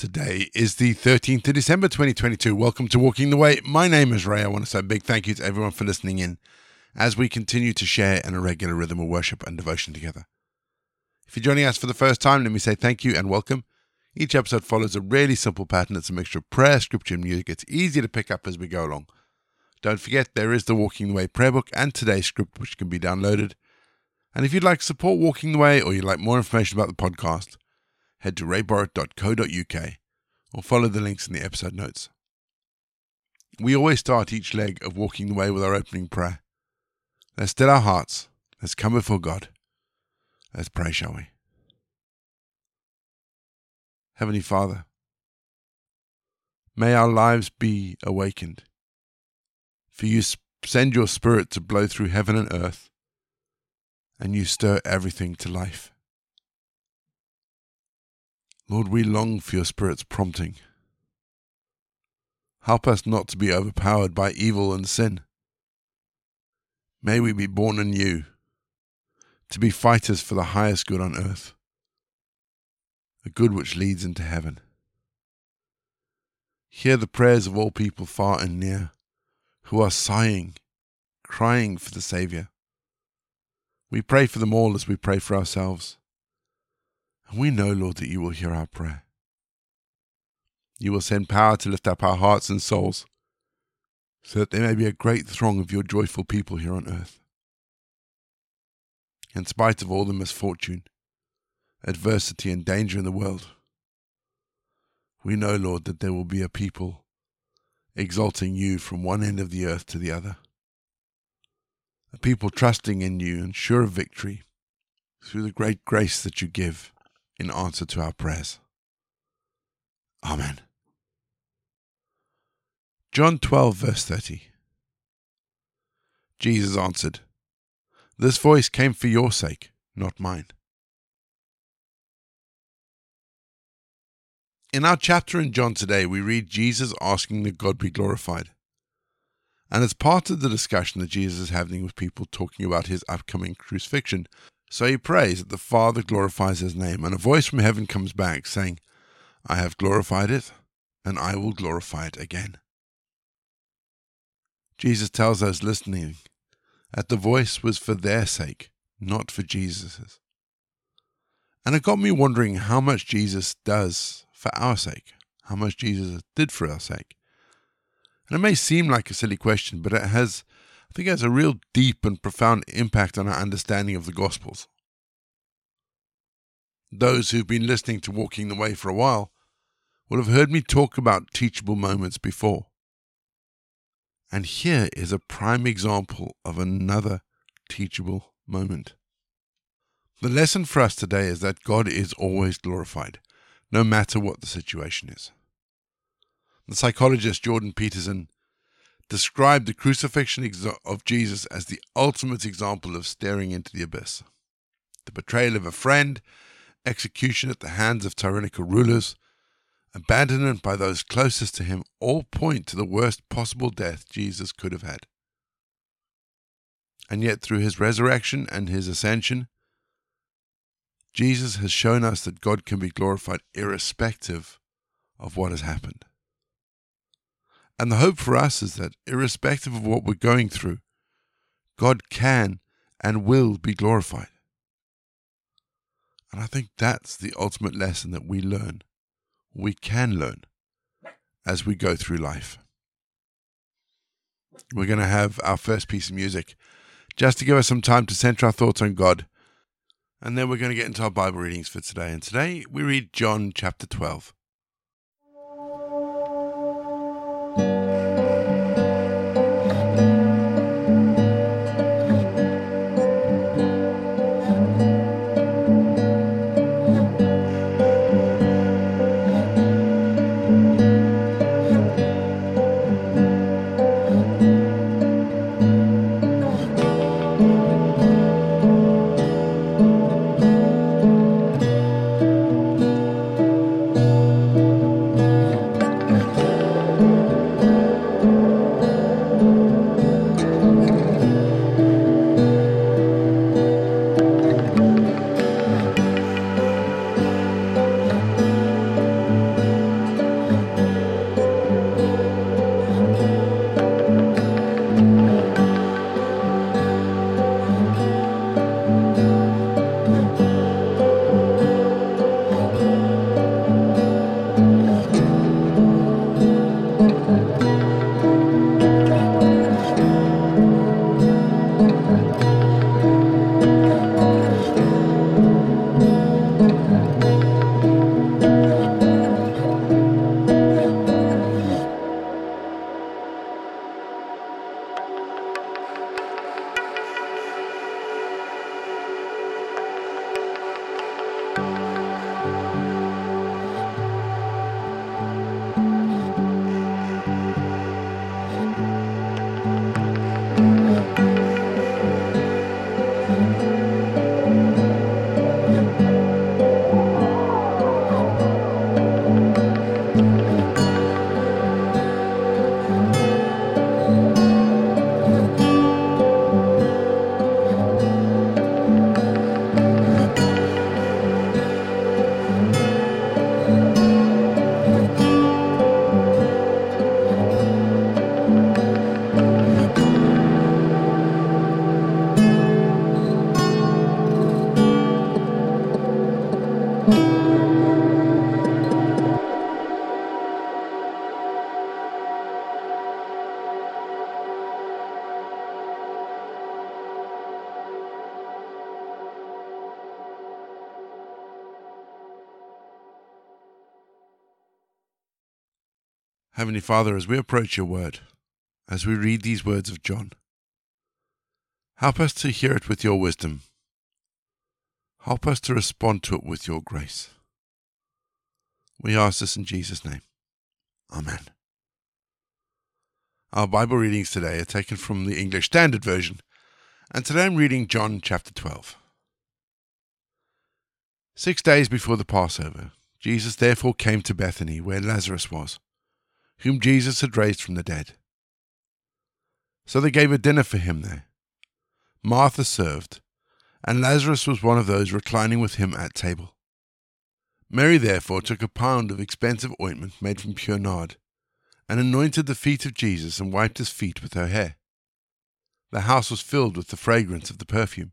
Today is the 13th of December 2022. Welcome to Walking the Way. My name is Ray. I want to say a big thank you to everyone for listening in as we continue to share an irregular rhythm of worship and devotion together. If you're joining us for the first time, let me say thank you and welcome. Each episode follows a really simple pattern. It's a mixture of prayer, scripture, and music. It's easy to pick up as we go along. Don't forget, there is the Walking the Way prayer book and today's script, which can be downloaded. And if you'd like to support Walking the Way or you'd like more information about the podcast, head to rayborrett.co.uk or follow the links in the episode notes. We always start each leg of Walking the Way with our opening prayer. Let's still our hearts. Let's come before God. Let's pray, shall we? Heavenly Father, may our lives be awakened. For you send your Spirit to blow through heaven and earth, and you stir everything to life. Lord, we long for your Spirit's prompting. Help us not to be overpowered by evil and sin. May we be born anew, to be fighters for the highest good on earth, a good which leads into heaven. Hear the prayers of all people far and near, who are sighing, crying for the Saviour. We pray for them all as we pray for ourselves. And we know, Lord, that you will hear our prayer. You will send power to lift up our hearts and souls, so that there may be a great throng of your joyful people here on earth. In spite of all the misfortune, adversity, and danger in the world, we know, Lord, that there will be a people exalting you from one end of the earth to the other. A people trusting in you and sure of victory through the great grace that you give in answer to our prayers. Amen. John 12, verse 30. Jesus answered, This voice came for your sake, not mine. In our chapter in John today, we read Jesus asking that God be glorified. And as part of the discussion that Jesus is having with people talking about his upcoming crucifixion, so he prays that the Father glorifies his name, and a voice from heaven comes back saying, I have glorified it, and I will glorify it again. Jesus tells those listening that the voice was for their sake, not for Jesus's. And it got me wondering how much Jesus does for our sake, how much Jesus did for our sake. And it may seem like a silly question, but it has I think it has a real deep and profound impact on our understanding of the Gospels. Those who've been listening to Walking the Way for a while will have heard me talk about teachable moments before. And here is a prime example of another teachable moment. The lesson for us today is that God is always glorified, no matter what the situation is. The psychologist Jordan Peterson described the crucifixion of Jesus as the ultimate example of staring into the abyss. The betrayal of a friend, execution at the hands of tyrannical rulers, abandonment by those closest to him all point to the worst possible death Jesus could have had. And yet, through his resurrection and his ascension, Jesus has shown us that God can be glorified irrespective of what has happened. And the hope for us is that, irrespective of what we're going through, God can and will be glorified. And I think that's the ultimate lesson that we learn, we can learn as we go through life. We're going to have our first piece of music just to give us some time to center our thoughts on God. And then we're going to get into our Bible readings for today. And today we read John chapter 12. Heavenly Father, as we approach your word, as we read these words of John, help us to hear it with your wisdom. Help us to respond to it with your grace. We ask this in Jesus' name. Amen. Our Bible readings today are taken from the English Standard Version, and today I'm reading John chapter 12. Six days before the Passover, Jesus therefore came to Bethany, where Lazarus was, whom Jesus had raised from the dead. So they gave a dinner for him there. Martha served, and Lazarus was one of those reclining with him at table. Mary therefore took a pound of expensive ointment made from pure nard, and anointed the feet of Jesus and wiped his feet with her hair. The house was filled with the fragrance of the perfume.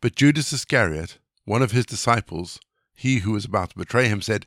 But Judas Iscariot, one of his disciples, he who was about to betray him, said,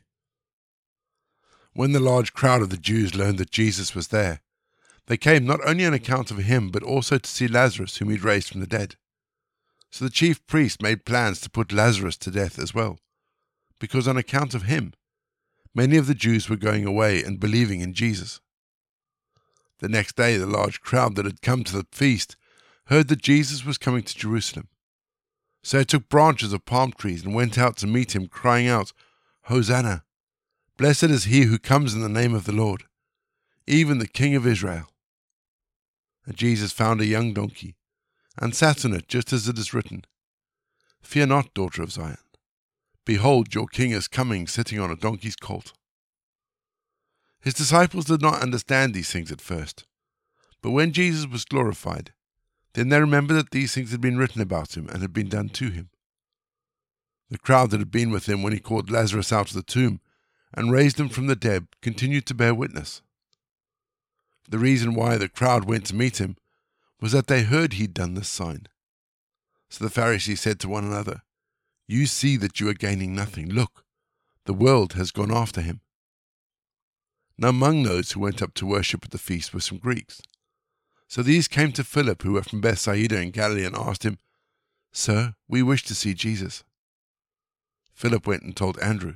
When the large crowd of the Jews learned that Jesus was there, they came not only on account of him, but also to see Lazarus, whom he'd raised from the dead. So the chief priest made plans to put Lazarus to death as well, because on account of him, many of the Jews were going away and believing in Jesus. The next day, the large crowd that had come to the feast heard that Jesus was coming to Jerusalem. So they took branches of palm trees and went out to meet him, crying out, Hosanna! Blessed is he who comes in the name of the Lord, even the King of Israel. And Jesus found a young donkey, and sat on it, just as it is written Fear not, daughter of Zion. Behold, your king is coming, sitting on a donkey's colt. His disciples did not understand these things at first, but when Jesus was glorified, then they remembered that these things had been written about him and had been done to him. The crowd that had been with him when he called Lazarus out of the tomb and raised him from the dead, continued to bear witness. The reason why the crowd went to meet him was that they heard he'd done this sign. So the Pharisees said to one another, You see that you are gaining nothing. Look, the world has gone after him. Now among those who went up to worship at the feast were some Greeks. So these came to Philip, who were from Bethsaida in Galilee, and asked him, Sir, we wish to see Jesus. Philip went and told Andrew.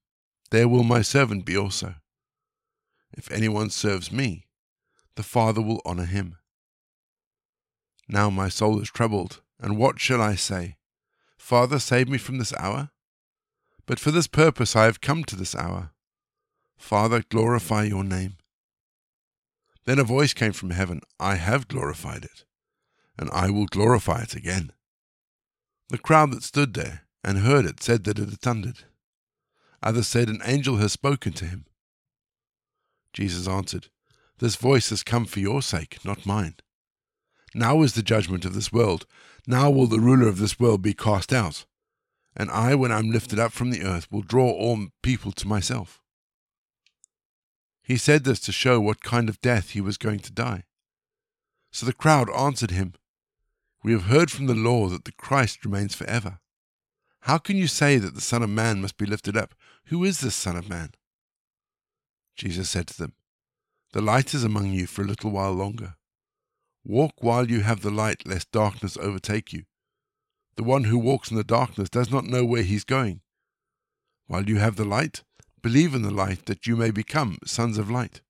there will my servant be also. If anyone serves me, the Father will honor him. Now my soul is troubled, and what shall I say? Father, save me from this hour? But for this purpose I have come to this hour. Father, glorify your name. Then a voice came from heaven I have glorified it, and I will glorify it again. The crowd that stood there and heard it said that it had thundered. Others said, An angel has spoken to him. Jesus answered, This voice has come for your sake, not mine. Now is the judgment of this world. Now will the ruler of this world be cast out. And I, when I am lifted up from the earth, will draw all people to myself. He said this to show what kind of death he was going to die. So the crowd answered him, We have heard from the law that the Christ remains forever. How can you say that the Son of Man must be lifted up? Who is this Son of Man? Jesus said to them, The light is among you for a little while longer. Walk while you have the light, lest darkness overtake you. The one who walks in the darkness does not know where he's going. While you have the light, believe in the light, that you may become sons of light.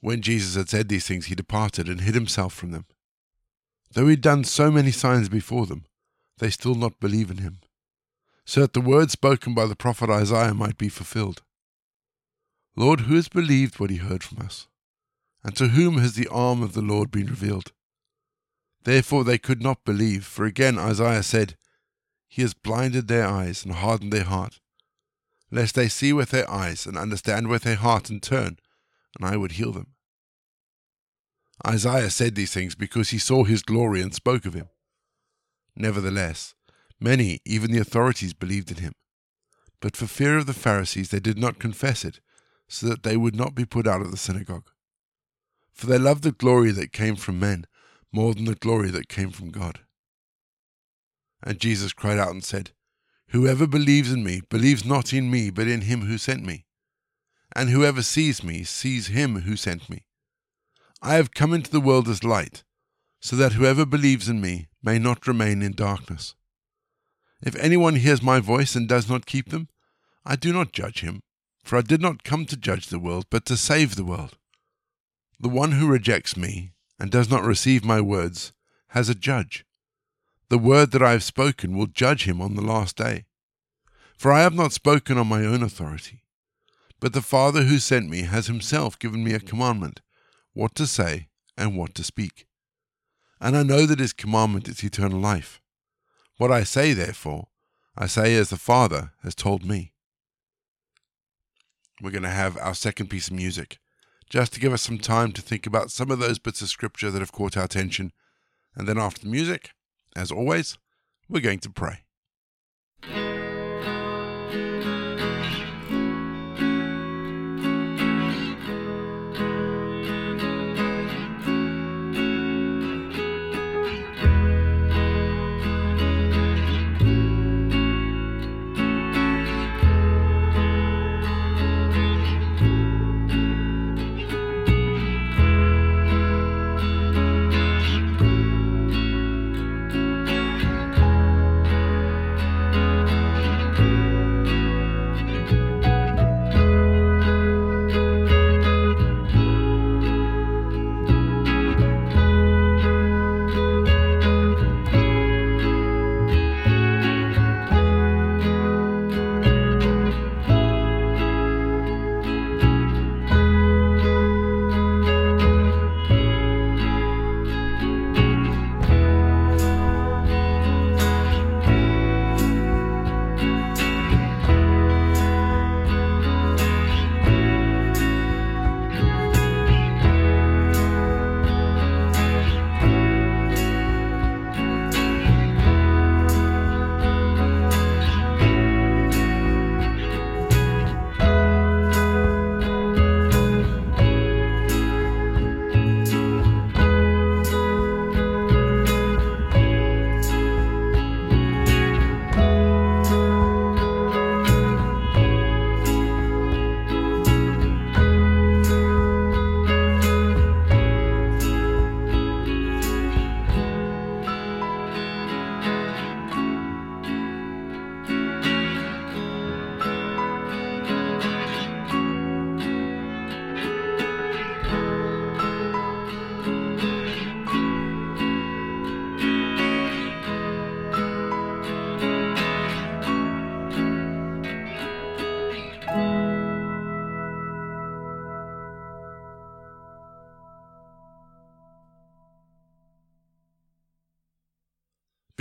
When Jesus had said these things, he departed and hid himself from them. Though he had done so many signs before them, they still not believe in him so that the word spoken by the prophet Isaiah might be fulfilled. Lord, who has believed what he heard from us? And to whom has the arm of the Lord been revealed? Therefore they could not believe, for again Isaiah said, He has blinded their eyes and hardened their heart, lest they see with their eyes and understand with their heart and turn, and I would heal them. Isaiah said these things because he saw his glory and spoke of him. Nevertheless, many, even the authorities, believed in him. But for fear of the Pharisees, they did not confess it, so that they would not be put out of the synagogue. For they loved the glory that came from men more than the glory that came from God. And Jesus cried out and said, Whoever believes in me believes not in me, but in him who sent me. And whoever sees me sees him who sent me. I have come into the world as light, so that whoever believes in me may not remain in darkness. If anyone hears my voice and does not keep them, I do not judge him, for I did not come to judge the world, but to save the world. The one who rejects me and does not receive my words has a judge. The word that I have spoken will judge him on the last day. For I have not spoken on my own authority, but the Father who sent me has himself given me a commandment what to say and what to speak. And I know that his commandment is eternal life. What I say, therefore, I say as the Father has told me. We're going to have our second piece of music, just to give us some time to think about some of those bits of scripture that have caught our attention. And then after the music, as always, we're going to pray.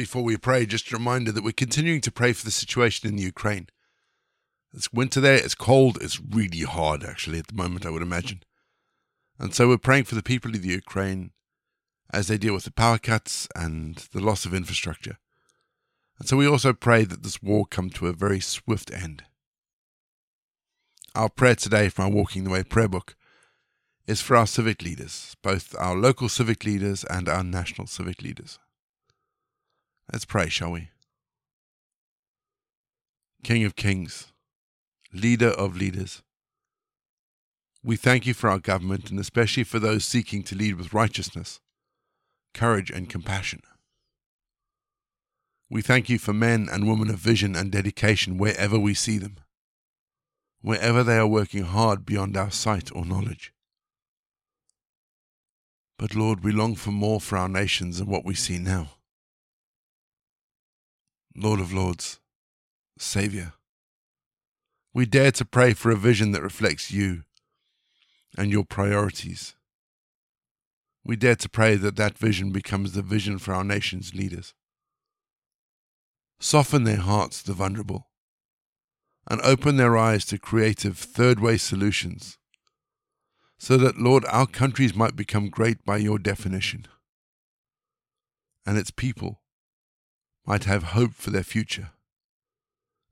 Before we pray, just a reminder that we're continuing to pray for the situation in the Ukraine. It's winter there, it's cold, it's really hard actually at the moment, I would imagine. And so we're praying for the people of the Ukraine as they deal with the power cuts and the loss of infrastructure. And so we also pray that this war come to a very swift end. Our prayer today from our Walking the Way prayer book is for our civic leaders, both our local civic leaders and our national civic leaders. Let's pray, shall we? King of Kings, Leader of Leaders, we thank you for our government and especially for those seeking to lead with righteousness, courage, and compassion. We thank you for men and women of vision and dedication wherever we see them, wherever they are working hard beyond our sight or knowledge. But Lord, we long for more for our nations than what we see now. Lord of Lords, Saviour. We dare to pray for a vision that reflects you and your priorities. we dare to pray that that vision becomes the vision for our nation's leaders. Soften their hearts to the vulnerable and open their eyes to creative third way solutions so that, Lord, our countries might become great by your definition and its people might have hope for their future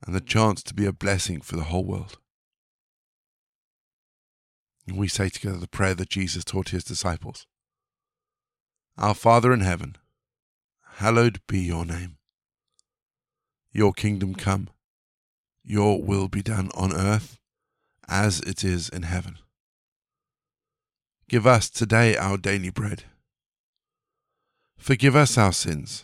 and the chance to be a blessing for the whole world. And we say together the prayer that Jesus taught his disciples Our Father in heaven, hallowed be your name. Your kingdom come, your will be done on earth as it is in heaven. Give us today our daily bread. Forgive us our sins,